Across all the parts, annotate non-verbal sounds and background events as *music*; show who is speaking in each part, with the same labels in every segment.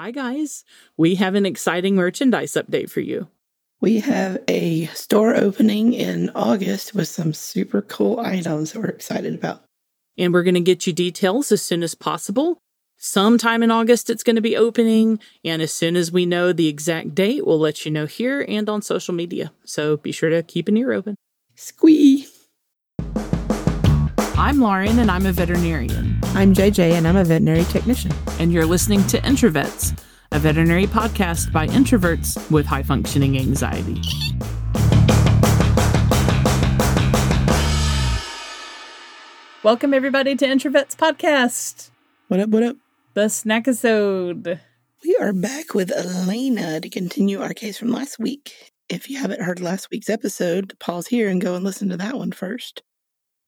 Speaker 1: Hi, guys. We have an exciting merchandise update for you.
Speaker 2: We have a store opening in August with some super cool items that we're excited about.
Speaker 1: And we're going to get you details as soon as possible. Sometime in August, it's going to be opening. And as soon as we know the exact date, we'll let you know here and on social media. So be sure to keep an ear open.
Speaker 2: Squee!
Speaker 1: I'm Lauren, and I'm a veterinarian.
Speaker 3: I'm JJ, and I'm a veterinary technician.
Speaker 1: And you're listening to Introvets, a veterinary podcast by introverts with high functioning anxiety. Welcome, everybody, to Introvets Podcast.
Speaker 2: What up, what up?
Speaker 1: The snackisode.
Speaker 2: We are back with Elena to continue our case from last week. If you haven't heard last week's episode, pause here and go and listen to that one first.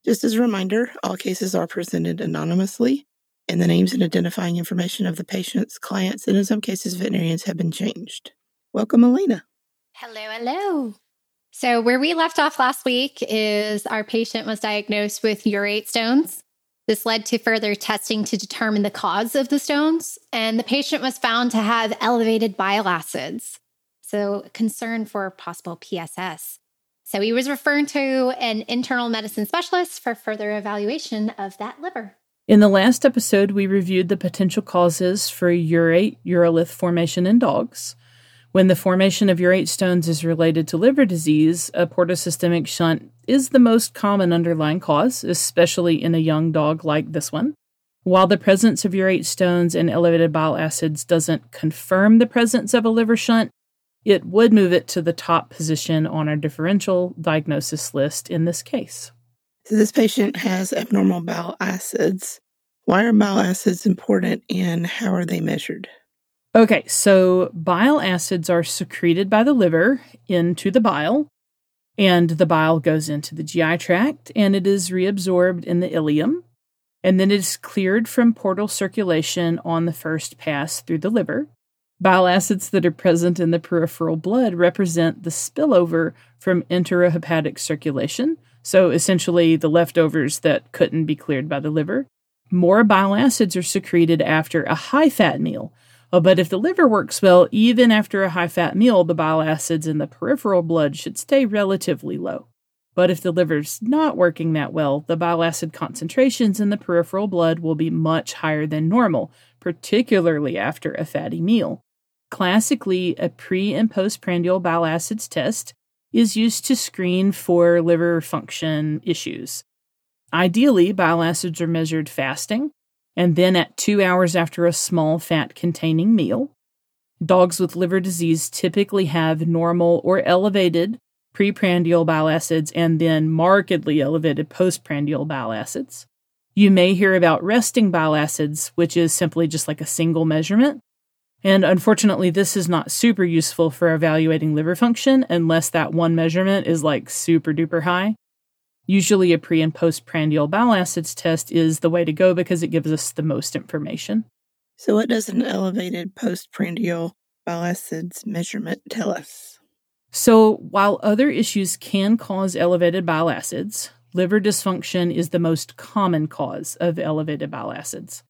Speaker 2: Just as a reminder, all cases are presented anonymously, and the names and identifying information of the patients, clients, and in some cases, veterinarians have been changed. Welcome, Elena.
Speaker 4: Hello, hello. So, where we left off last week is our patient was diagnosed with urate stones. This led to further testing to determine the cause of the stones, and the patient was found to have elevated bile acids. So, concern for possible PSS. So he was referred to an internal medicine specialist for further evaluation of that liver.
Speaker 1: In the last episode, we reviewed the potential causes for urate urolith formation in dogs. When the formation of urate stones is related to liver disease, a portosystemic shunt is the most common underlying cause, especially in a young dog like this one. While the presence of urate stones and elevated bile acids doesn't confirm the presence of a liver shunt, it would move it to the top position on our differential diagnosis list in this case.
Speaker 2: So, this patient has abnormal bile acids. Why are bile acids important and how are they measured?
Speaker 1: Okay, so bile acids are secreted by the liver into the bile, and the bile goes into the GI tract and it is reabsorbed in the ileum, and then it is cleared from portal circulation on the first pass through the liver. Bile acids that are present in the peripheral blood represent the spillover from enterohepatic circulation, so essentially the leftovers that couldn't be cleared by the liver. More bile acids are secreted after a high fat meal. Oh, but if the liver works well, even after a high fat meal, the bile acids in the peripheral blood should stay relatively low. But if the liver's not working that well, the bile acid concentrations in the peripheral blood will be much higher than normal, particularly after a fatty meal. Classically, a pre and postprandial bile acids test is used to screen for liver function issues. Ideally, bile acids are measured fasting and then at two hours after a small fat containing meal. Dogs with liver disease typically have normal or elevated preprandial bile acids and then markedly elevated postprandial bile acids. You may hear about resting bile acids, which is simply just like a single measurement, and unfortunately, this is not super useful for evaluating liver function unless that one measurement is like super duper high. Usually, a pre and postprandial bile acids test is the way to go because it gives us the most information.
Speaker 2: So, what does an elevated postprandial bile acids measurement tell us?
Speaker 1: So, while other issues can cause elevated bile acids, liver dysfunction is the most common cause of elevated bile acids.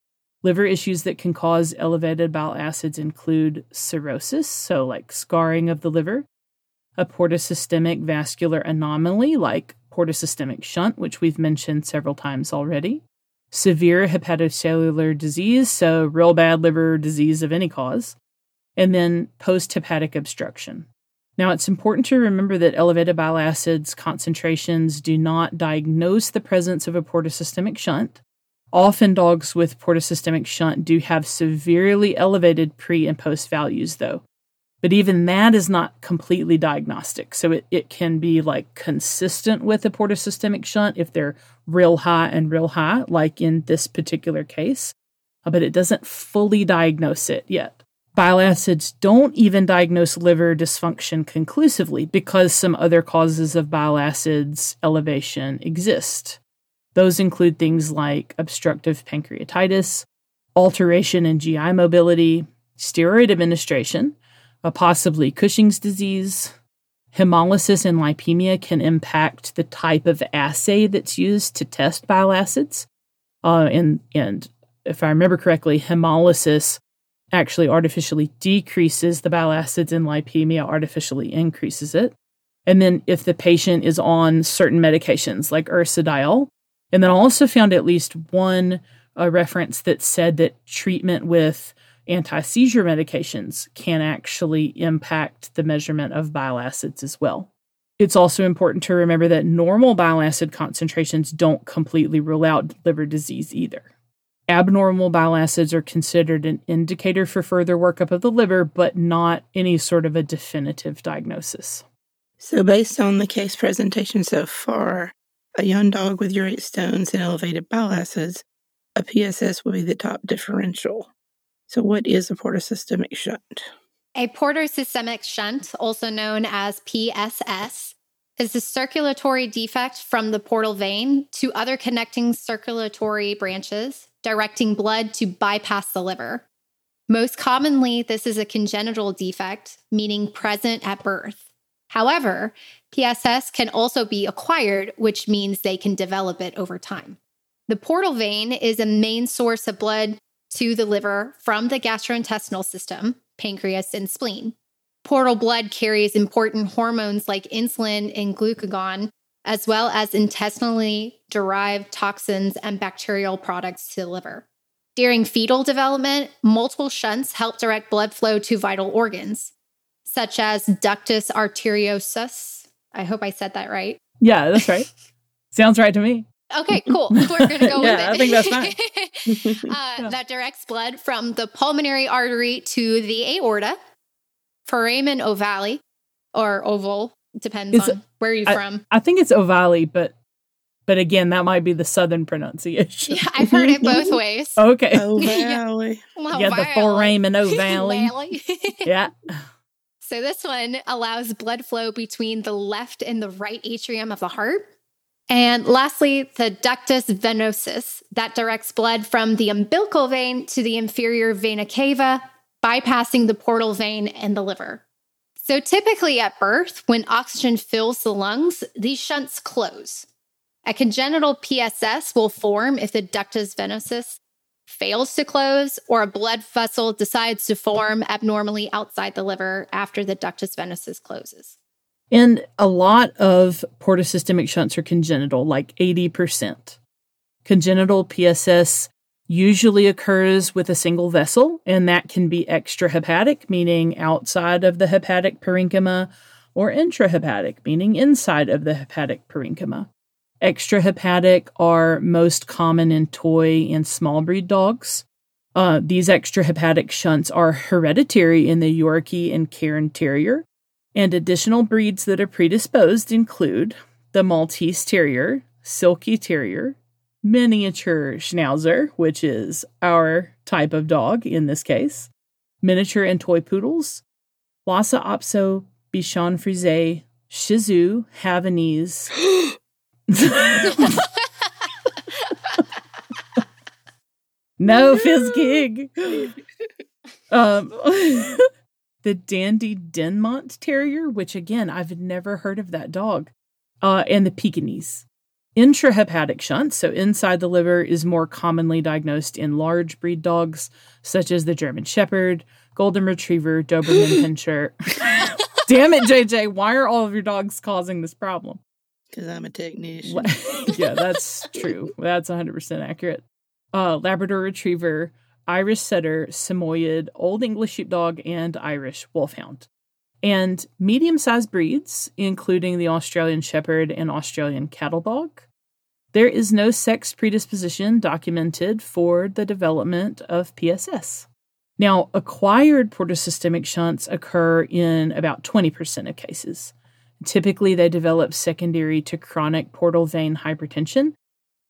Speaker 1: Liver issues that can cause elevated bile acids include cirrhosis, so like scarring of the liver, a portosystemic vascular anomaly like portosystemic shunt, which we've mentioned several times already, severe hepatocellular disease, so real bad liver disease of any cause, and then post hepatic obstruction. Now, it's important to remember that elevated bile acids concentrations do not diagnose the presence of a portosystemic shunt, Often, dogs with portosystemic shunt do have severely elevated pre and post values, though. But even that is not completely diagnostic. So it, it can be like consistent with a portosystemic shunt if they're real high and real high, like in this particular case, uh, but it doesn't fully diagnose it yet. Bile acids don't even diagnose liver dysfunction conclusively because some other causes of bile acids elevation exist. Those include things like obstructive pancreatitis, alteration in GI mobility, steroid administration, possibly Cushing's disease. Hemolysis and lipemia can impact the type of assay that's used to test bile acids. Uh, and, and if I remember correctly, hemolysis actually artificially decreases the bile acids in lipemia, artificially increases it. And then if the patient is on certain medications like ursodiol, and then I also found at least one uh, reference that said that treatment with anti seizure medications can actually impact the measurement of bile acids as well. It's also important to remember that normal bile acid concentrations don't completely rule out liver disease either. Abnormal bile acids are considered an indicator for further workup of the liver, but not any sort of a definitive diagnosis.
Speaker 2: So, based on the case presentation so far, a young dog with urate stones and elevated bile acids, a PSS will be the top differential. So, what is a portosystemic shunt?
Speaker 4: A portosystemic shunt, also known as PSS, is a circulatory defect from the portal vein to other connecting circulatory branches, directing blood to bypass the liver. Most commonly, this is a congenital defect, meaning present at birth. However, PSS can also be acquired, which means they can develop it over time. The portal vein is a main source of blood to the liver from the gastrointestinal system, pancreas, and spleen. Portal blood carries important hormones like insulin and glucagon, as well as intestinally derived toxins and bacterial products to the liver. During fetal development, multiple shunts help direct blood flow to vital organs such as ductus arteriosus. I hope I said that right.
Speaker 1: Yeah, that's right. *laughs* Sounds right to me.
Speaker 4: Okay, cool. We're going to go *laughs*
Speaker 1: yeah,
Speaker 4: with it.
Speaker 1: I think
Speaker 4: that's fine. *laughs* uh, yeah. That directs blood from the pulmonary artery to the aorta, foramen ovale, or oval, depends it's, on where you're
Speaker 1: I,
Speaker 4: from.
Speaker 1: I think it's ovale, but but again, that might be the southern pronunciation.
Speaker 4: Yeah, I've heard it both ways.
Speaker 1: okay.
Speaker 2: Ovale.
Speaker 1: yeah, yeah the foramen ovale. yeah.
Speaker 4: So this one allows blood flow between the left and the right atrium of the heart. And lastly, the ductus venosus that directs blood from the umbilical vein to the inferior vena cava, bypassing the portal vein and the liver. So typically at birth, when oxygen fills the lungs, these shunts close. A congenital PSS will form if the ductus venosus fails to close or a blood vessel decides to form abnormally outside the liver after the ductus venosus closes.
Speaker 1: And a lot of portosystemic shunts are congenital, like 80%. Congenital PSS usually occurs with a single vessel, and that can be extrahepatic, meaning outside of the hepatic parenchyma, or intrahepatic, meaning inside of the hepatic parenchyma. Extrahepatic are most common in toy and small breed dogs. Uh, these extrahepatic shunts are hereditary in the Yorkie and Cairn Terrier, and additional breeds that are predisposed include the Maltese Terrier, Silky Terrier, Miniature Schnauzer, which is our type of dog in this case, miniature and toy poodles, Lhasa Apso, Bichon Frise, Shih Tzu, Havanese, *gasps* *gasps* *gasps* no fizz gig. Um, *laughs* the Dandie Dinmont Terrier, which again, I've never heard of that dog, uh, and the Pekingese. Intrahepatic shunt, so inside the liver, is more commonly diagnosed in large breed dogs such as the German Shepherd, Golden Retriever, Doberman Pinscher. *laughs* Damn it, JJ, why are all of your dogs causing this problem?
Speaker 2: Because I'm a technician. *laughs*
Speaker 1: yeah, that's true. That's 100% accurate. Uh, Labrador Retriever, Irish Setter, Samoyed, Old English Sheepdog, and Irish Wolfhound. And medium sized breeds, including the Australian Shepherd and Australian Cattle Dog. There is no sex predisposition documented for the development of PSS. Now, acquired portosystemic shunts occur in about 20% of cases. Typically, they develop secondary to chronic portal vein hypertension,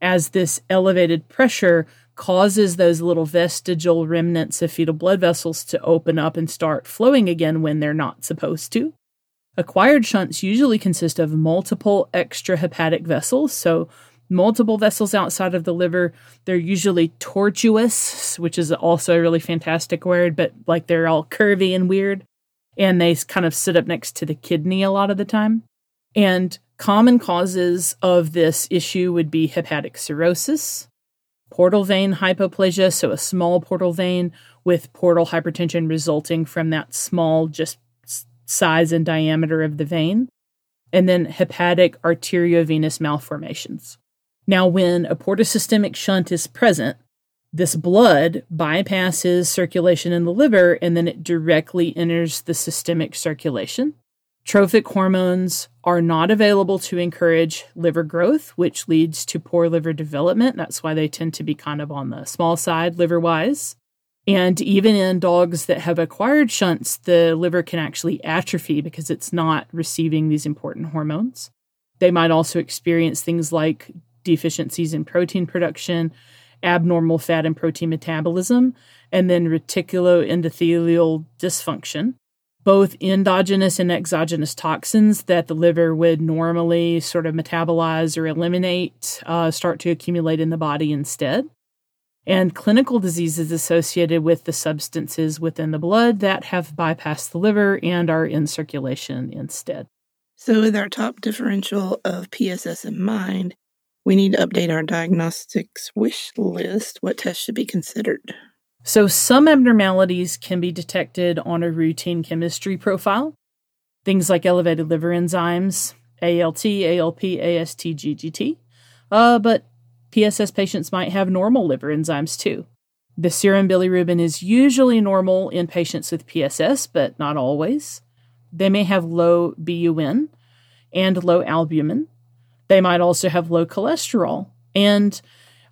Speaker 1: as this elevated pressure causes those little vestigial remnants of fetal blood vessels to open up and start flowing again when they're not supposed to. Acquired shunts usually consist of multiple extrahepatic vessels, so multiple vessels outside of the liver. They're usually tortuous, which is also a really fantastic word, but like they're all curvy and weird and they kind of sit up next to the kidney a lot of the time. And common causes of this issue would be hepatic cirrhosis, portal vein hypoplasia, so a small portal vein, with portal hypertension resulting from that small, just size and diameter of the vein, and then hepatic arteriovenous malformations. Now, when a portosystemic shunt is present, this blood bypasses circulation in the liver and then it directly enters the systemic circulation. Trophic hormones are not available to encourage liver growth, which leads to poor liver development. That's why they tend to be kind of on the small side liver wise. And even in dogs that have acquired shunts, the liver can actually atrophy because it's not receiving these important hormones. They might also experience things like deficiencies in protein production, abnormal fat and protein metabolism, and then reticuloendothelial dysfunction, both endogenous and exogenous toxins that the liver would normally sort of metabolize or eliminate uh, start to accumulate in the body instead and clinical diseases associated with the substances within the blood that have bypassed the liver and are in circulation instead.
Speaker 2: So, with our top differential of PSS in mind, we need to update our diagnostics wish list. What tests should be considered?
Speaker 1: So, some abnormalities can be detected on a routine chemistry profile. Things like elevated liver enzymes, ALT, ALP, AST, GGT. Uh, but PSS patients might have normal liver enzymes too. The serum bilirubin is usually normal in patients with PSS, but not always. They may have low BUN and low albumin. They might also have low cholesterol. And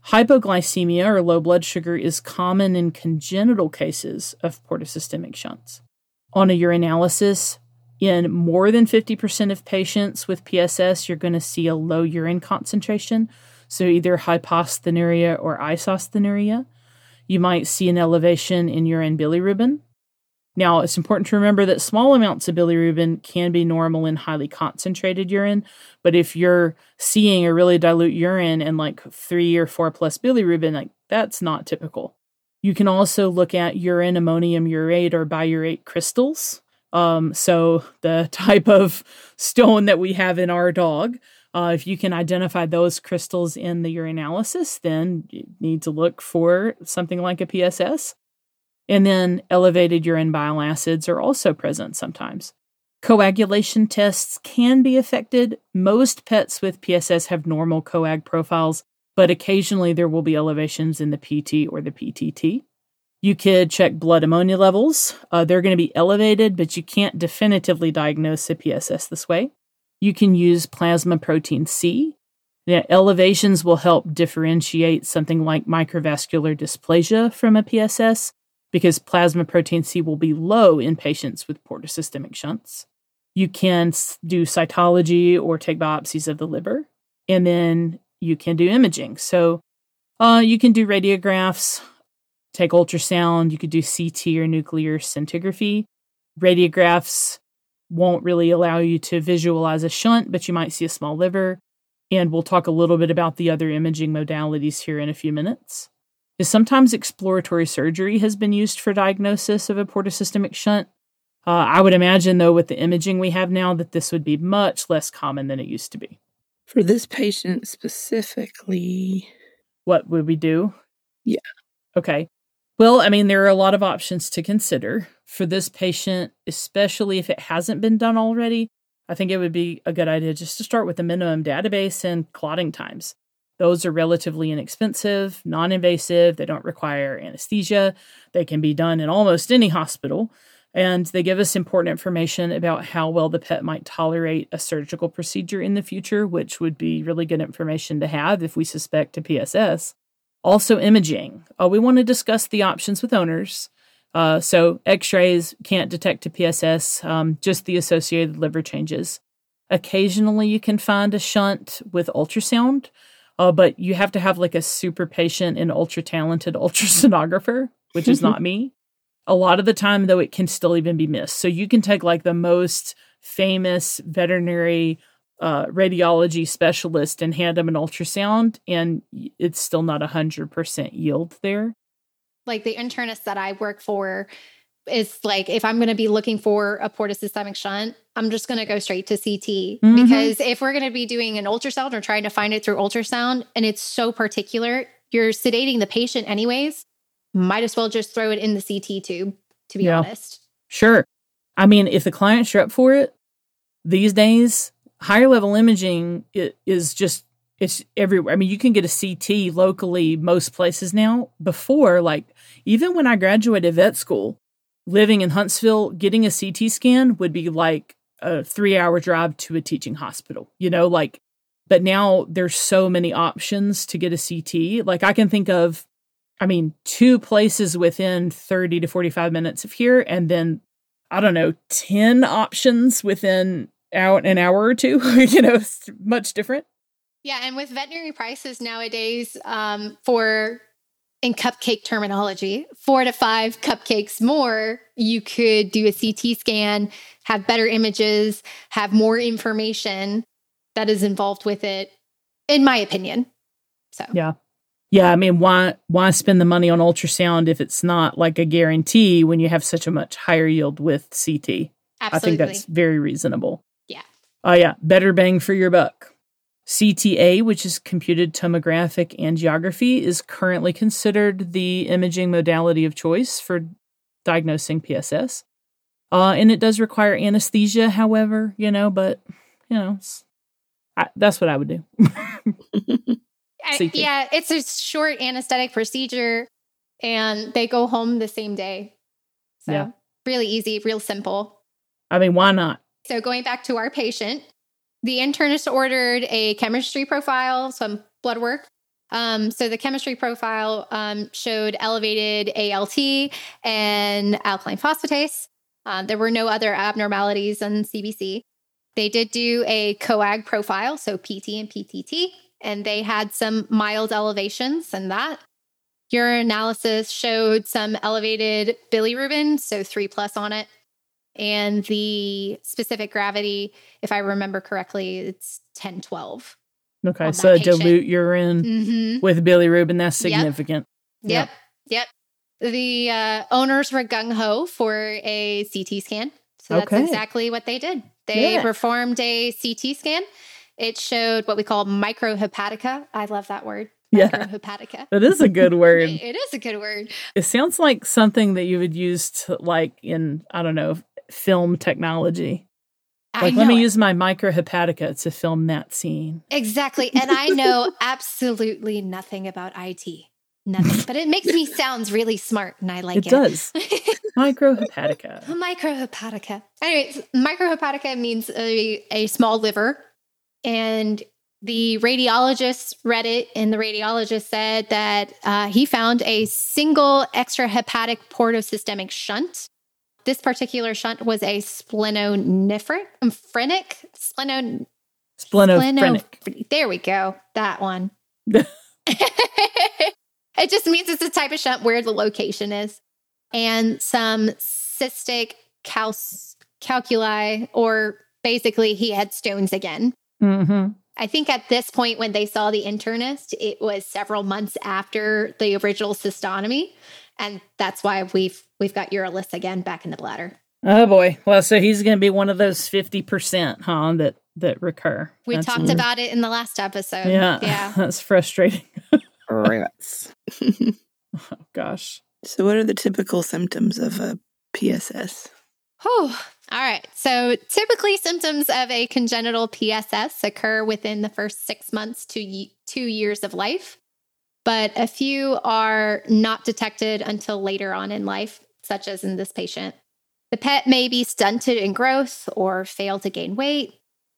Speaker 1: hypoglycemia or low blood sugar is common in congenital cases of portosystemic shunts. On a urinalysis, in more than 50% of patients with PSS, you're going to see a low urine concentration, so either hyposthenuria or isosthenuria. You might see an elevation in urine bilirubin. Now, it's important to remember that small amounts of bilirubin can be normal in highly concentrated urine, but if you're seeing a really dilute urine and like three or four plus bilirubin, like that's not typical. You can also look at urine ammonium urate or biurate crystals. Um, so the *laughs* type of stone that we have in our dog. Uh, if you can identify those crystals in the urinalysis, then you need to look for something like a PSS. And then elevated urine bile acids are also present sometimes. Coagulation tests can be affected. Most pets with PSS have normal coag profiles, but occasionally there will be elevations in the PT or the PTT. You could check blood ammonia levels. Uh, they're going to be elevated, but you can't definitively diagnose a PSS this way. You can use plasma protein C. Now, elevations will help differentiate something like microvascular dysplasia from a PSS because plasma protein C will be low in patients with portosystemic shunts. You can do cytology or take biopsies of the liver, and then you can do imaging. So uh, you can do radiographs, take ultrasound, you could do CT or nuclear scintigraphy. Radiographs won't really allow you to visualize a shunt, but you might see a small liver. And we'll talk a little bit about the other imaging modalities here in a few minutes. Is sometimes exploratory surgery has been used for diagnosis of a portosystemic shunt. Uh, I would imagine, though, with the imaging we have now, that this would be much less common than it used to be.
Speaker 2: For this patient specifically,
Speaker 1: what would we do?
Speaker 2: Yeah.
Speaker 1: Okay. Well, I mean, there are a lot of options to consider for this patient, especially if it hasn't been done already. I think it would be a good idea just to start with the minimum database and clotting times. Those are relatively inexpensive, non invasive, they don't require anesthesia, they can be done in almost any hospital, and they give us important information about how well the pet might tolerate a surgical procedure in the future, which would be really good information to have if we suspect a PSS. Also, imaging. Uh, we want to discuss the options with owners. Uh, so, x rays can't detect a PSS, um, just the associated liver changes. Occasionally, you can find a shunt with ultrasound, uh, but you have to have like a super patient and ultra talented ultrasonographer, which is not *laughs* me. A lot of the time, though, it can still even be missed. So, you can take like the most famous veterinary uh, radiology specialist and hand them an ultrasound, and it's still not 100% yield there.
Speaker 4: Like the internist that I work for is like, if I'm going to be looking for a portosystemic shunt, I'm just going to go straight to CT mm-hmm. because if we're going to be doing an ultrasound or trying to find it through ultrasound and it's so particular, you're sedating the patient anyways. might as well just throw it in the CT tube, to be
Speaker 1: Yeah.
Speaker 4: honest.
Speaker 1: Sure. I mean, if the clients are up for it, these days, higher level imaging is just it's everywhere. I mean, you can get a CT locally most places now. Before, like even when I graduated vet school, living in Huntsville, getting a CT scan would be like a 3-hour drive to a teaching hospital. You know, like but now there's so many options to get a CT. Like I can think of I mean, two places within 30 to 45 minutes of here and then I don't know, 10 options within out an hour or two. *laughs* you know, much different.
Speaker 4: Yeah, and with veterinary prices nowadays, um, for in cupcake terminology, four to five cupcakes more, you could do a CT scan, have better images, have more information that is involved with it, in my opinion. So
Speaker 1: Yeah. Yeah, I mean, why why spend the money on ultrasound if it's not like a guarantee when you have such a much higher yield with CT? I think that's very reasonable.
Speaker 4: Yeah.
Speaker 1: Oh yeah, better bang for your buck. CTA, which is computed tomographic angiography, is currently considered the imaging modality of choice for diagnosing PSS. Uh, and it does require anesthesia, however, you know, but you know, it's, I, that's what I would do. *laughs*
Speaker 4: I- yeah, it's a short anesthetic procedure and they go home the same day. So
Speaker 1: Yeah.
Speaker 4: really easy, real simple.
Speaker 1: I mean, why not?
Speaker 4: So going back to our patient, the internist ordered a chemistry profile, some blood work. Um, so the chemistry profile um, showed elevated ALT and alkaline phosphatase. Um, there were no other abnormalities in CBC. They did do a coag profile, so PT and PTT, and they had some mild elevations in that. Urine analysis showed some elevated bilirubin, so three plus on it. And the specific gravity, if I remember correctly, it's 10, 12.
Speaker 1: Okay, so dilute urine
Speaker 4: Mm-hmm.
Speaker 1: with bilirubin, that's significant.
Speaker 4: Yep. Yep. The uh, owners were gung ho for a CT scan. So that's
Speaker 1: Okay.
Speaker 4: exactly what they did. They
Speaker 1: Yeah.
Speaker 4: performed a CT scan. It showed what we call microhepatica. I love that word.
Speaker 1: Yeah.
Speaker 4: Microhepatica.
Speaker 1: That is a good *laughs* word.
Speaker 4: It- it is a good word.
Speaker 1: It sounds like something that you would use to like in I don't know film technology. Like let me
Speaker 4: it.
Speaker 1: use my microhepatica to film that scene.
Speaker 4: Exactly. And I know *laughs* absolutely nothing about IT. Nothing. But it makes me sound really smart and I like
Speaker 1: it
Speaker 4: it.
Speaker 1: does *laughs* microhepatica.
Speaker 4: Microhepatica. Anyways, microhepatica means a, a small liver. And the radiologist read it, and the radiologist said that uh, he found a single extrahepatic portosystemic shunt. This particular shunt was a splenonephric, phrenic, spleno,
Speaker 1: Splenophrenic.
Speaker 4: spleno- There we go. That one. *laughs* it just means it's the type of shunt where the location is. And some cystic calc- calculi, or basically he had stones again.
Speaker 1: hmm
Speaker 4: I think at this point, when they saw the internist, it was several months after the original cystotomy, and that's why we've we've got Urolith again back in the bladder.
Speaker 1: Oh boy. Well, so he's going to be one of those fifty percent, huh? That that recur.
Speaker 4: We
Speaker 1: That's-
Speaker 4: talked mm. about it in the last episode.
Speaker 1: Yeah,
Speaker 4: yeah. *laughs*
Speaker 1: That's frustrating. *laughs*
Speaker 2: Rats.
Speaker 1: Oh gosh.
Speaker 2: so, what are the typical symptoms of a PSS?
Speaker 4: Oh, All right. So typically, symptoms of a congenital PSS occur within the first six months to ye- two years of life, but a few are not detected until later on in life, such as in this patient. The pet may be stunted in growth or fail to gain weight,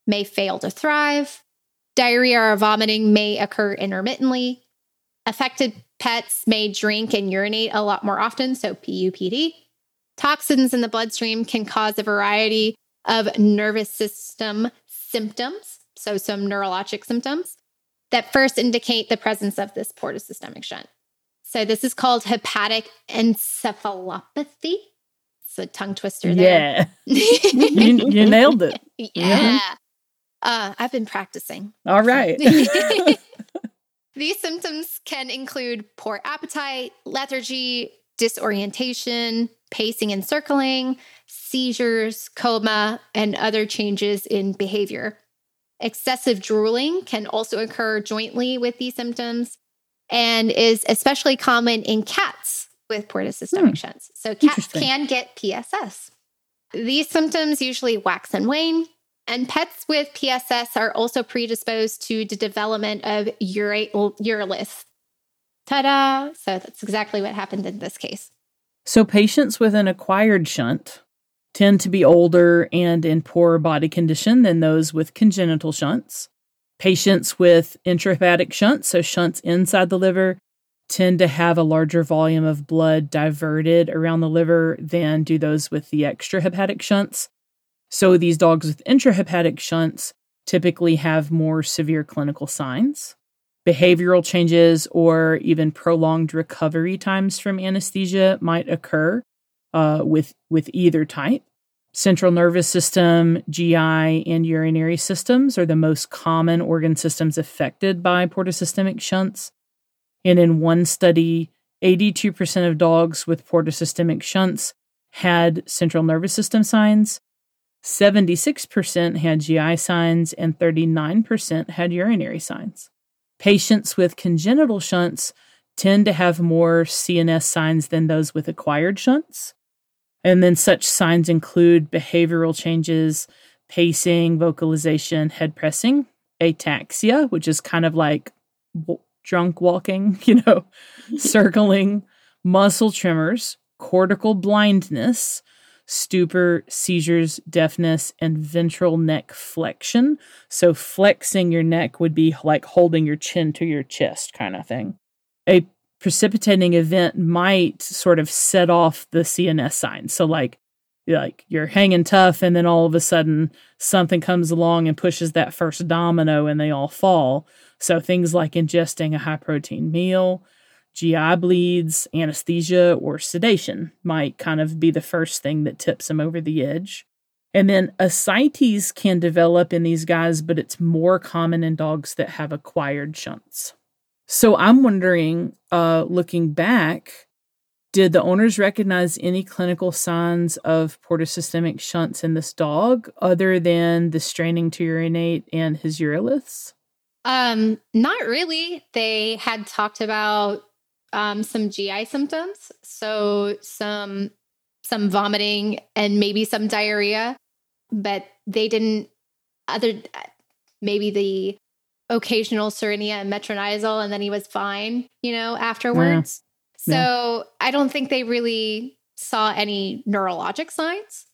Speaker 4: may fail to thrive. Diarrhea or vomiting may occur intermittently. Affected pets may drink and urinate a lot more often, so PUPD. Toxins in the bloodstream can cause a variety of nervous system symptoms, so some neurologic symptoms that first indicate the presence of this portosystemic shunt. So this is called hepatic encephalopathy. It's a tongue twister there.
Speaker 1: Yeah, *laughs* you, you nailed it.
Speaker 4: yeah. Uh, I've been practicing.
Speaker 1: All right. *laughs* *laughs*
Speaker 4: These symptoms can include poor appetite, lethargy, disorientation, pacing and circling, seizures, coma, and other changes in behavior. Excessive drooling can also occur jointly with these symptoms and is especially common in cats with portosystemic
Speaker 1: Hmm.
Speaker 4: shunts. So cats can get PSS. These symptoms usually wax and wane, and pets with PSS are also predisposed to the development of urate urolith. Ta-da! So that's exactly what happened in this case.
Speaker 1: So, patients with an acquired shunt tend to be older and in poorer body condition than those with congenital shunts. Patients with intrahepatic shunts, so shunts inside the liver, tend to have a larger volume of blood diverted around the liver than do those with the extrahepatic shunts. So, these dogs with intrahepatic shunts typically have more severe clinical signs. Behavioral changes or even prolonged recovery times from anesthesia might occur uh, with, with either type. Central nervous system, GI, and urinary systems are the most common organ systems affected by portosystemic shunts. And in one study, 82% of dogs with portosystemic shunts had central nervous system signs, 76% had GI signs, and 39% had urinary signs. Patients with congenital shunts tend to have more CNS signs than those with acquired shunts. And then such signs include behavioral changes, pacing, vocalization, head pressing, ataxia, which is kind of like w- drunk walking, *laughs* you know, *laughs* circling, muscle tremors, cortical blindness, stupor, seizures, deafness, and ventral neck flexion. So, flexing your neck would be like holding your chin to your chest, kind of thing. A precipitating event might sort of set off the CNS signs. So, like, like you're hanging tough, and then all of a sudden something comes along and pushes that first domino, and they all fall. So, things like ingesting a high protein meal, GI bleeds, anesthesia, or sedation might kind of be the first thing that tips them over the edge. And then ascites can develop in these guys, but it's more common in dogs that have acquired shunts. So I'm wondering, uh, looking back, did the owners recognize any clinical signs of portosystemic shunts in this dog other than the straining to urinate and his uroliths?
Speaker 4: Um, not really. They had talked about um, some GI symptoms, so some some vomiting and maybe some diarrhea, but they didn't. Other maybe the occasional Cerenia and metronidazole, and then he was fine. You know, afterwards. So I don't think they really saw any neurologic signs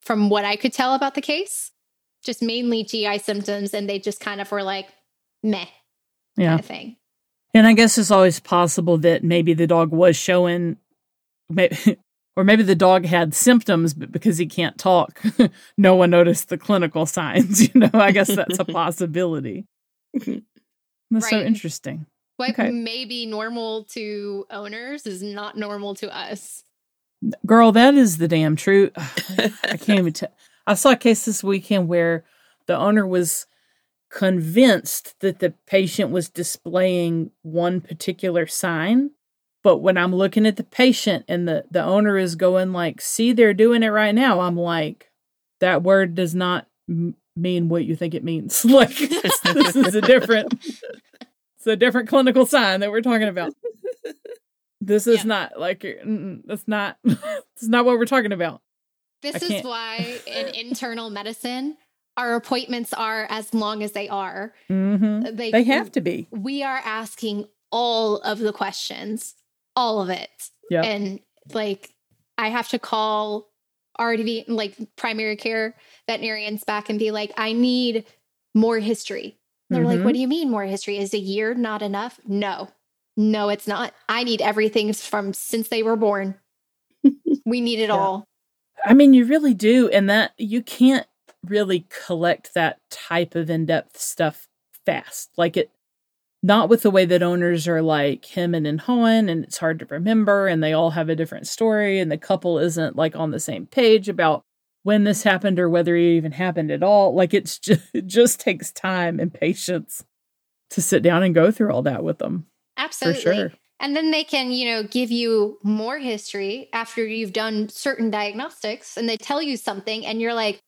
Speaker 4: from what I could tell about the case. Just mainly GI symptoms, and they just kind of were like, meh,
Speaker 1: Yeah.
Speaker 4: kind of thing.
Speaker 1: And I guess it's always possible that maybe the dog was showing, may- *laughs* or maybe the dog had symptoms, but because he can't talk, *laughs* no one noticed the clinical signs. *laughs* You know, I guess that's a possibility. Mm-hmm. That's so interesting.
Speaker 4: What
Speaker 1: Okay.
Speaker 4: may be normal to owners is not normal to us.
Speaker 1: Girl, that is the damn truth. *sighs* I *laughs* can't even tell. I saw a case this weekend where the owner was convinced that the patient was displaying one particular sign. But when I'm looking at the patient and the, the owner is going like, see, they're doing it right now. I'm like, that word does not m- mean what you think it means. *laughs* like this, *laughs* is a different, it's a different clinical sign that we're talking about. This is
Speaker 4: Yeah.
Speaker 1: not like, that's not, *laughs* that's not what we're talking about.
Speaker 4: This is why in internal medicine, our appointments are as long as they are.
Speaker 1: Mm-hmm.
Speaker 4: They,
Speaker 1: They have to be.
Speaker 4: We are asking all of the questions, all of it.
Speaker 1: Yeah.
Speaker 4: And like, I have to call RDV, like primary care veterinarians back and be like, I need more history. They're like,
Speaker 1: Mhm.
Speaker 4: what do you mean more history? Is a year not enough? No, no, it's not. I need everything from since they were born. *laughs* we need it
Speaker 1: Yeah.
Speaker 4: all.
Speaker 1: I mean, you really do. And that you can't really collect that type of in depth stuff fast. Like it, not with the way that owners are like him and Hohen, and it's hard to remember, and they all have a different story, and the couple isn't like on the same page about when this happened or whether it even happened at all. Like it's just, *laughs* it just takes time and patience to sit down and go through all that with them.
Speaker 4: Absolutely.
Speaker 1: sure.
Speaker 4: And then they can, you know, give you more history after you've done certain diagnostics and they tell you something and you're like,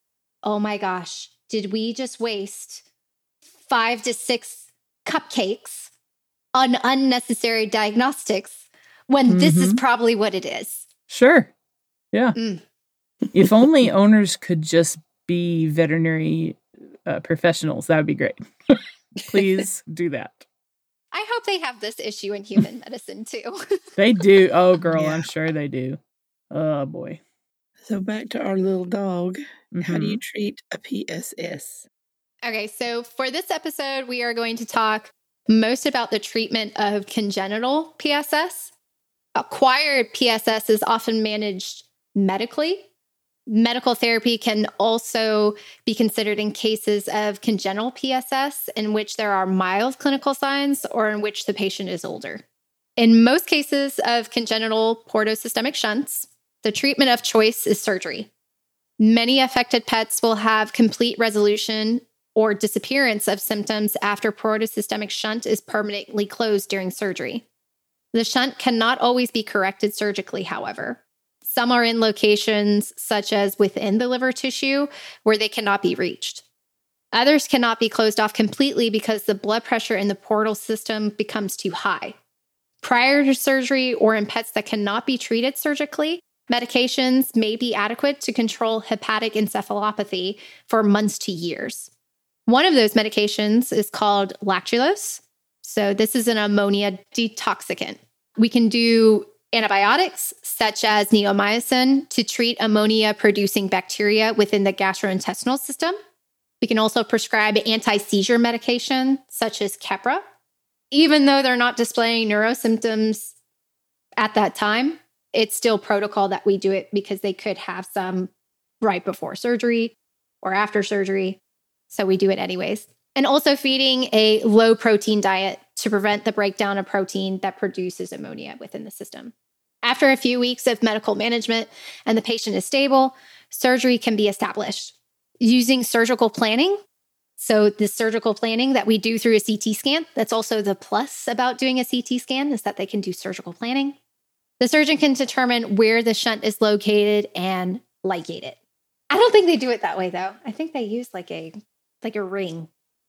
Speaker 4: oh my gosh, did we just waste five to six cupcakes on unnecessary diagnostics when this is
Speaker 1: Mhm.
Speaker 4: probably what it is.
Speaker 1: Sure. Yeah.
Speaker 4: Mm.
Speaker 1: if only owners could just be veterinary uh, professionals, that would be great. *laughs* Please do that.
Speaker 4: I hope they have this issue in human medicine too. *laughs*
Speaker 1: They do. Oh, girl,
Speaker 2: Yeah.
Speaker 1: I'm sure they do. Oh, boy.
Speaker 2: So back to our little dog. How do you treat a PSS?
Speaker 4: Okay, so for this episode, we are going to talk most about the treatment of congenital PSS. Acquired PSS is often managed medically. Medical therapy can also be considered in cases of congenital PSS in which there are mild clinical signs or in which the patient is older. In most cases of congenital portosystemic shunts, the treatment of choice is surgery. Many affected pets will have complete resolution or disappearance of symptoms after portosystemic shunt is permanently closed during surgery. The shunt cannot always be corrected surgically, however. Some are in locations such as within the liver tissue where they cannot be reached. Others cannot be closed off completely because the blood pressure in the portal system becomes too high. Prior to surgery or in pets that cannot be treated surgically, medications may be adequate to control hepatic encephalopathy for months to years. One of those medications is called lactulose. So, this is an ammonia detoxicant. We can do antibiotics such as neomycin to treat ammonia producing bacteria within the gastrointestinal system. We can also prescribe anti seizure medication such as Keppra. Even though they're not displaying neurosymptoms at that time, it's still protocol that we do it because they could have some right before surgery or after surgery. So we do it anyways. And also feeding a low protein diet to prevent the breakdown of protein that produces ammonia within the system. After a few weeks of medical management and the patient is stable, surgery can be established using surgical planning. So, the surgical planning that we do through a CT scan, that's also the plus about doing a CT scan is that they can do surgical planning. The surgeon can determine where the shunt is located and ligate it. I don't think they do it that way though. I think they use like a like a ring.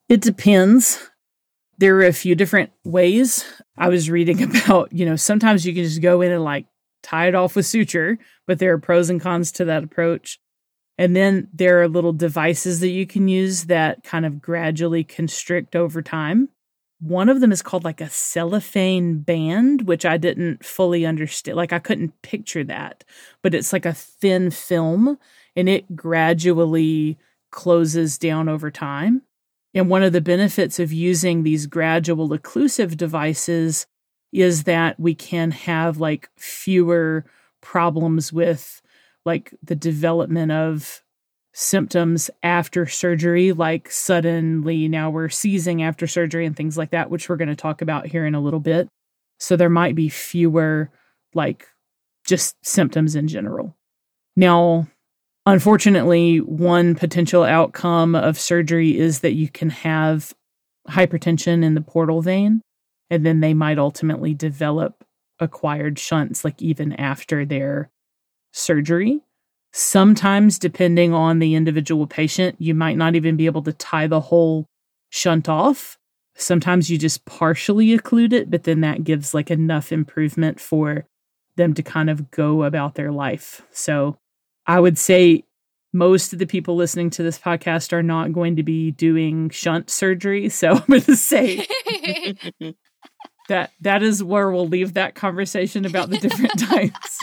Speaker 1: It depends. There are a few different ways. I was reading *laughs* about, you know, sometimes you can just go in and like tie it off with suture, but there are pros and cons to that approach. And then there are little devices that you can use that kind of gradually constrict over time. One of them is called like a cellophane band, which I didn't fully understand. Like I couldn't picture that, but it's like a thin film and it gradually closes down over time. And one of the benefits of using these gradual occlusive devices is that we can have like fewer problems with like the development of symptoms after surgery, like suddenly now we're seizing after surgery and things like that, which we're going to talk about here in a little bit. So there might be fewer like just symptoms in general. Now, Unfortunately, one potential outcome of surgery is that you can have hypertension in the portal vein, and then they might ultimately develop acquired shunts, like even after their surgery. Sometimes, depending on the individual patient, you might not even be able to tie the whole shunt off. Sometimes you just partially occlude it, but then that gives like enough improvement for them to kind of go about their life. So, I would say most of the people listening to this podcast are not going to be doing shunt surgery. So *laughs* I'm going to say that that is where we'll leave that conversation about the different *laughs* types.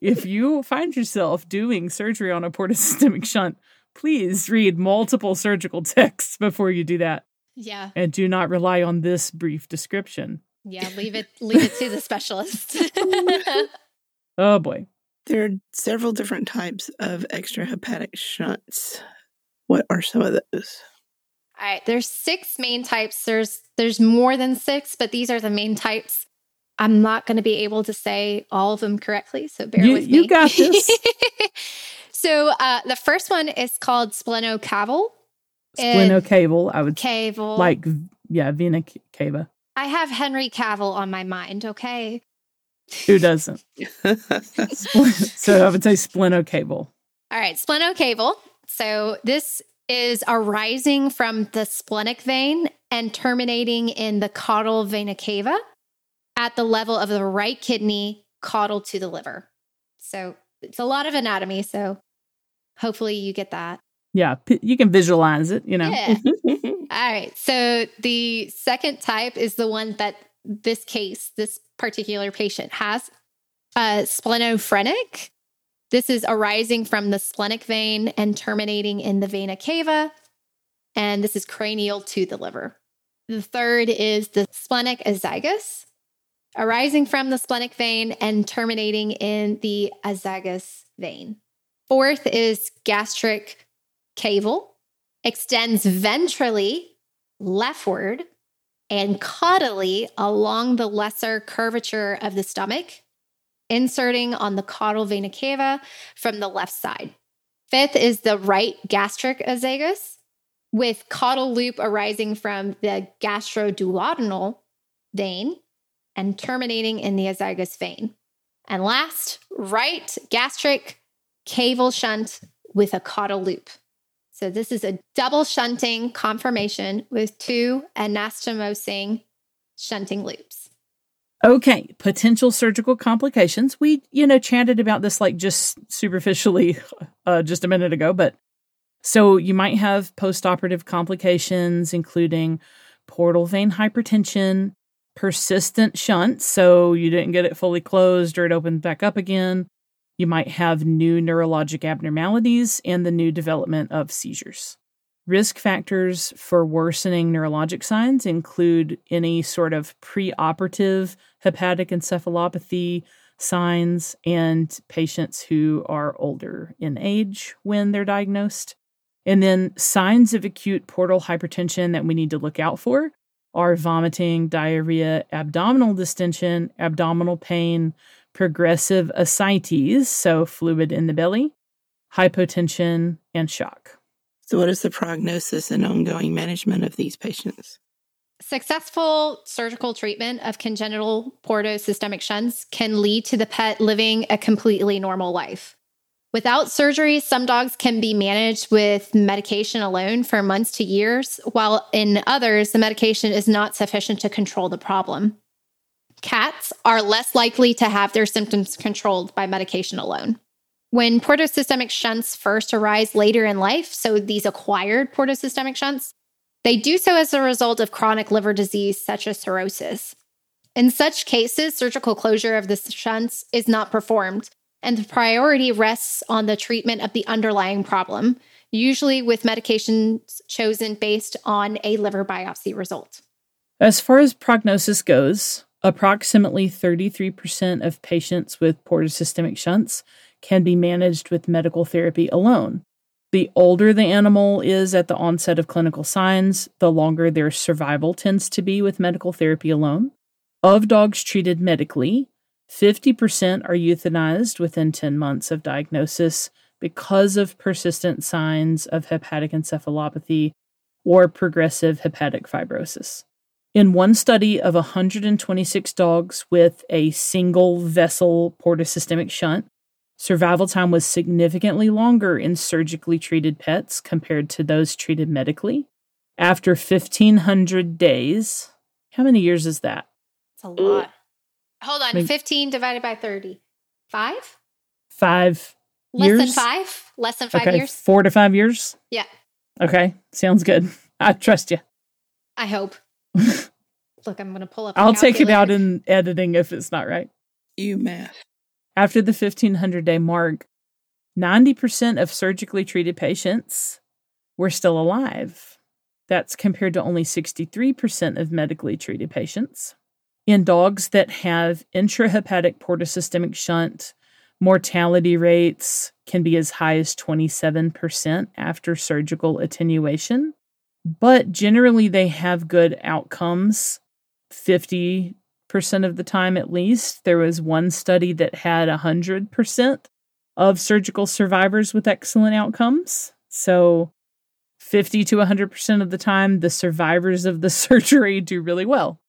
Speaker 1: if you find yourself doing surgery on a portosystemic shunt, please read multiple surgical texts before you do that
Speaker 4: yeah.
Speaker 1: and do not rely on this brief description.
Speaker 4: Yeah, leave it leave it to the specialist. *laughs*
Speaker 1: Oh boy.
Speaker 2: There are several different types of extrahepatic shunts. What are some of those?
Speaker 4: All right, there's six main types. There's there's more than six, but these are the main types. I'm not going to be able to say all of them correctly, so bear
Speaker 1: You-
Speaker 4: with me.
Speaker 1: you got *laughs* this.
Speaker 4: so uh, the first one is called splenocaval.
Speaker 1: Splenocaval, I would
Speaker 4: Caval.
Speaker 1: like, yeah, vena ca- cava.
Speaker 4: I have Henry Cavill on my mind. Okay.
Speaker 1: Who doesn't? *laughs* so I would say splenocaval.
Speaker 4: All right, splenocaval. So this is arising from the splenic vein and terminating in the caudal vena cava. at the level of the right kidney caudal to the liver. So it's a lot of anatomy. So hopefully you get that.
Speaker 1: Yeah, p- you can visualize it, you know.
Speaker 4: Yeah. *laughs* All right. So the second type is the one that this case, this particular patient has uh, splenophrenic. This is arising from the splenic vein and terminating in the vena cava. And this is cranial to the liver. The third is the splenic azygos, arising from the splenic vein and terminating in the azygos vein. Fourth is gastric caval, extends ventrally leftward and caudally along the lesser curvature of the stomach, inserting on the caudal vena cava from the left side. Fifth is the right gastric azygos, with caudal loop arising from the gastroduodenal vein and terminating in the azygos vein. And last, right gastric caval shunt with a caudal loop. So this is a double shunting conformation with two anastomosing shunting loops.
Speaker 1: Okay, potential surgical complications. We, you know, chatted about this like just superficially *laughs* uh, just a minute ago, but so you might have postoperative complications, including portal vein hypertension, persistent shunt, so you didn't get it fully closed or it opened back up again, you might have new neurologic abnormalities and the new development of seizures. Risk factors for worsening neurologic signs include any sort of preoperative hepatic encephalopathy signs and patients who are older in age when they're diagnosed. And then signs of acute portal hypertension that we need to look out for are vomiting, diarrhea, abdominal distension, abdominal pain, progressive ascites, so fluid in the belly, hypotension, and shock.
Speaker 2: So, what is the prognosis and ongoing management of these patients?
Speaker 4: Successful surgical treatment of congenital portosystemic shunts can lead to the pet living a completely normal life. Without surgery, some dogs can be managed with medication alone for months to years, while in others, the medication is not sufficient to control the problem. Cats are less likely to have their symptoms controlled by medication alone. When portosystemic shunts first arise later in life, so these acquired portosystemic shunts, they do so as a result of chronic liver disease such as cirrhosis. In such cases, surgical closure of the shunts is not performed, and the priority rests on the treatment of the underlying problem, usually with medications chosen based on a liver biopsy result.
Speaker 1: As far as prognosis goes, Approximately 33% of patients with portosystemic shunts can be managed with medical therapy alone. The older the animal is at the onset of clinical signs, the longer their survival tends to be with medical therapy alone. Of dogs treated medically, 50% are euthanized within 10 months of diagnosis because of persistent signs of hepatic encephalopathy or progressive hepatic fibrosis. In one study of 126 dogs with a single vessel portosystemic shunt, survival time was significantly longer in surgically treated pets compared to those treated medically. After 1,500 days, how many years is that?
Speaker 4: It's a lot. Hold on, Maybe, 15 divided by 30. Five?
Speaker 1: Five.
Speaker 4: Less
Speaker 1: years?
Speaker 4: than five? Less than five
Speaker 1: okay.
Speaker 4: years?
Speaker 1: Four to five years?
Speaker 4: Yeah.
Speaker 1: Okay, sounds good. *laughs* I trust you.
Speaker 4: I hope. *laughs* Look, I'm going to pull up.
Speaker 1: I'll take it out in editing if it's not right.
Speaker 2: You math.
Speaker 1: After the 1500 day mark, 90% of surgically treated patients were still alive. That's compared to only 63% of medically treated patients. In dogs that have intrahepatic portosystemic shunt, mortality rates can be as high as 27% after surgical attenuation but generally they have good outcomes 50% of the time at least. There was one study that had 100% of surgical survivors with excellent outcomes. So 50 to 100% of the time, the survivors of the *laughs* surgery do really well.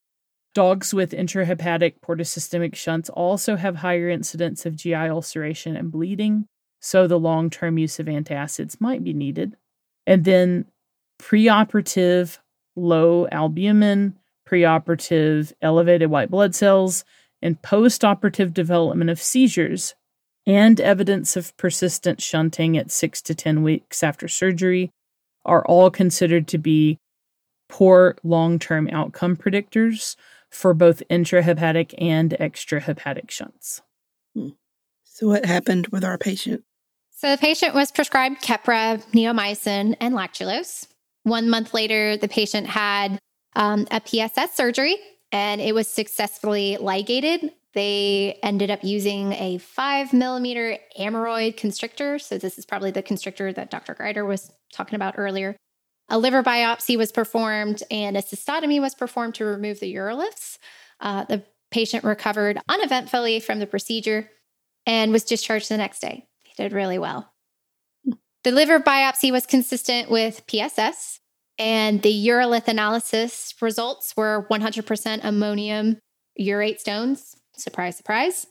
Speaker 1: Dogs with intrahepatic portosystemic shunts also have higher incidence of GI ulceration and bleeding, so the long term use of antacids might be needed. And then preoperative low albumin, preoperative elevated white blood cells, and postoperative development of seizures, and evidence of persistent shunting at 6 to 10 weeks after surgery are all considered to be poor long-term outcome predictors for both intrahepatic and extrahepatic shunts.
Speaker 2: Hmm. So what happened with our patient?
Speaker 4: So the patient was prescribed Keppra, neomycin, and lactulose. One month later, the patient had um, a PSS surgery and it was successfully ligated. They ended up using a five millimeter ameroid constrictor. So, this is probably the constrictor that Dr. Greider was talking about earlier. A liver biopsy was performed and a cystotomy was performed to remove the uroliths. Uh, the patient recovered uneventfully from the procedure and was discharged the next day. He did really well. The liver biopsy was consistent with PSS, and the urolith analysis results were 100% ammonium urate stones. Surprise, surprise.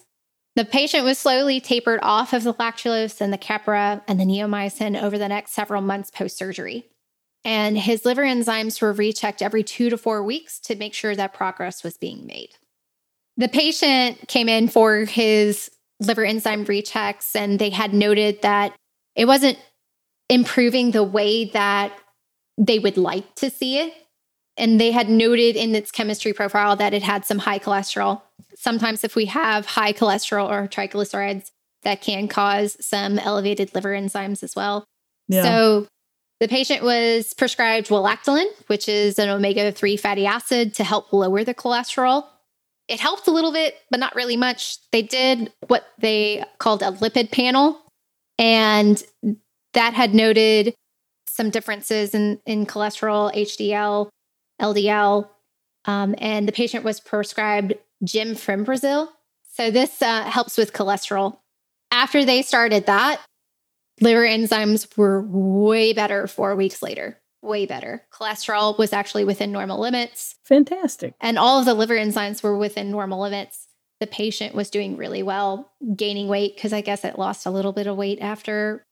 Speaker 4: The patient was slowly tapered off of the lactulose and the Keppra and the neomycin over the next several months post surgery. And his liver enzymes were rechecked every two to four weeks to make sure that progress was being made. The patient came in for his liver enzyme rechecks, and they had noted that it wasn't improving the way that they would like to see it. And they had noted in its chemistry profile that it had some high cholesterol. Sometimes, if we have high cholesterol or triglycerides, that can cause some elevated liver enzymes as well. Yeah. So, the patient was prescribed Welactin, which is an omega 3 fatty acid to help lower the cholesterol. It helped a little bit, but not really much. They did what they called a lipid panel, and that had noted some differences in, in cholesterol, HDL, LDL, um, and the patient was prescribed Gemfibrozil. So this uh, helps with cholesterol. After they started that, liver enzymes were way better four weeks later. Way better. Cholesterol was actually within normal limits.
Speaker 1: Fantastic.
Speaker 4: And all of the liver enzymes were within normal limits. The patient was doing really well, gaining weight because I guess it lost a little bit of weight after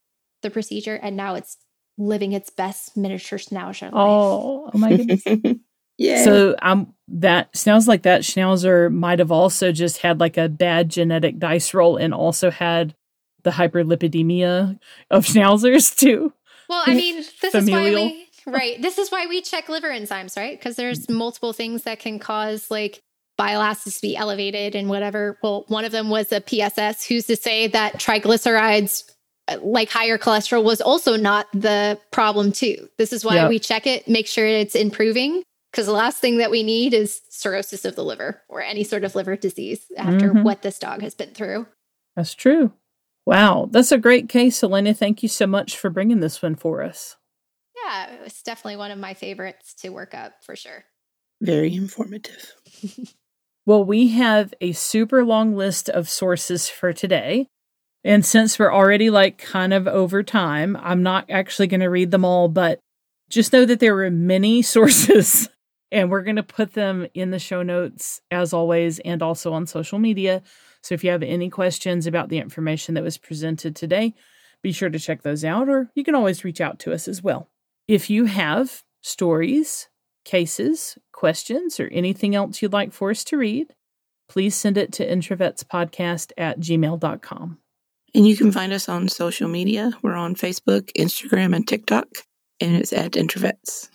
Speaker 4: the procedure. And now it's living its best miniature schnauzer life.
Speaker 1: Oh, oh my goodness. *laughs*
Speaker 2: yeah.
Speaker 1: So um that sounds like that schnauzer might have also just had like a bad genetic dice roll and also had the hyperlipidemia of *laughs* schnauzers too.
Speaker 4: Well, I mean, *laughs* this Familial. is why we right. This is why we check liver enzymes, right? Because there's multiple things that can cause like bile acids to be elevated and whatever. Well, one of them was a PSS. Who's to say that triglycerides like higher cholesterol was also not the problem too. This is why we check it, make sure it's improving because the last thing that we need is cirrhosis of the liver or any sort of liver disease after mm-hmm. what this dog has been through.
Speaker 1: That's true. Wow, that's a great case, Elena. Thank you so much for bringing this one for us.
Speaker 4: Yeah, it was definitely one of my favorites to work up for sure.
Speaker 2: Very informative. *laughs*
Speaker 1: well, we have a super long list of sources for today. And since we're already like kind of over time, I'm not actually going to read them all, but just know that there were many *laughs* sources and we're going to put them in the show notes as always and also on social media. So if you have any questions about the information that was presented today, be sure to check those out or you can always reach out to us as well. If you have stories, cases, questions, or anything else you'd like for us to read, please send it to intravetspodcast at gmail.com.
Speaker 2: And you can find us on social media. We're on Facebook, Instagram, and TikTok, and it's at Intravets.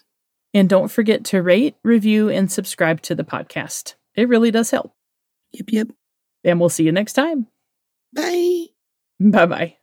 Speaker 1: And don't forget to rate, review, and subscribe to the podcast. It really does help.
Speaker 2: Yep, yep.
Speaker 1: And we'll see you next time.
Speaker 2: Bye.
Speaker 1: Bye bye.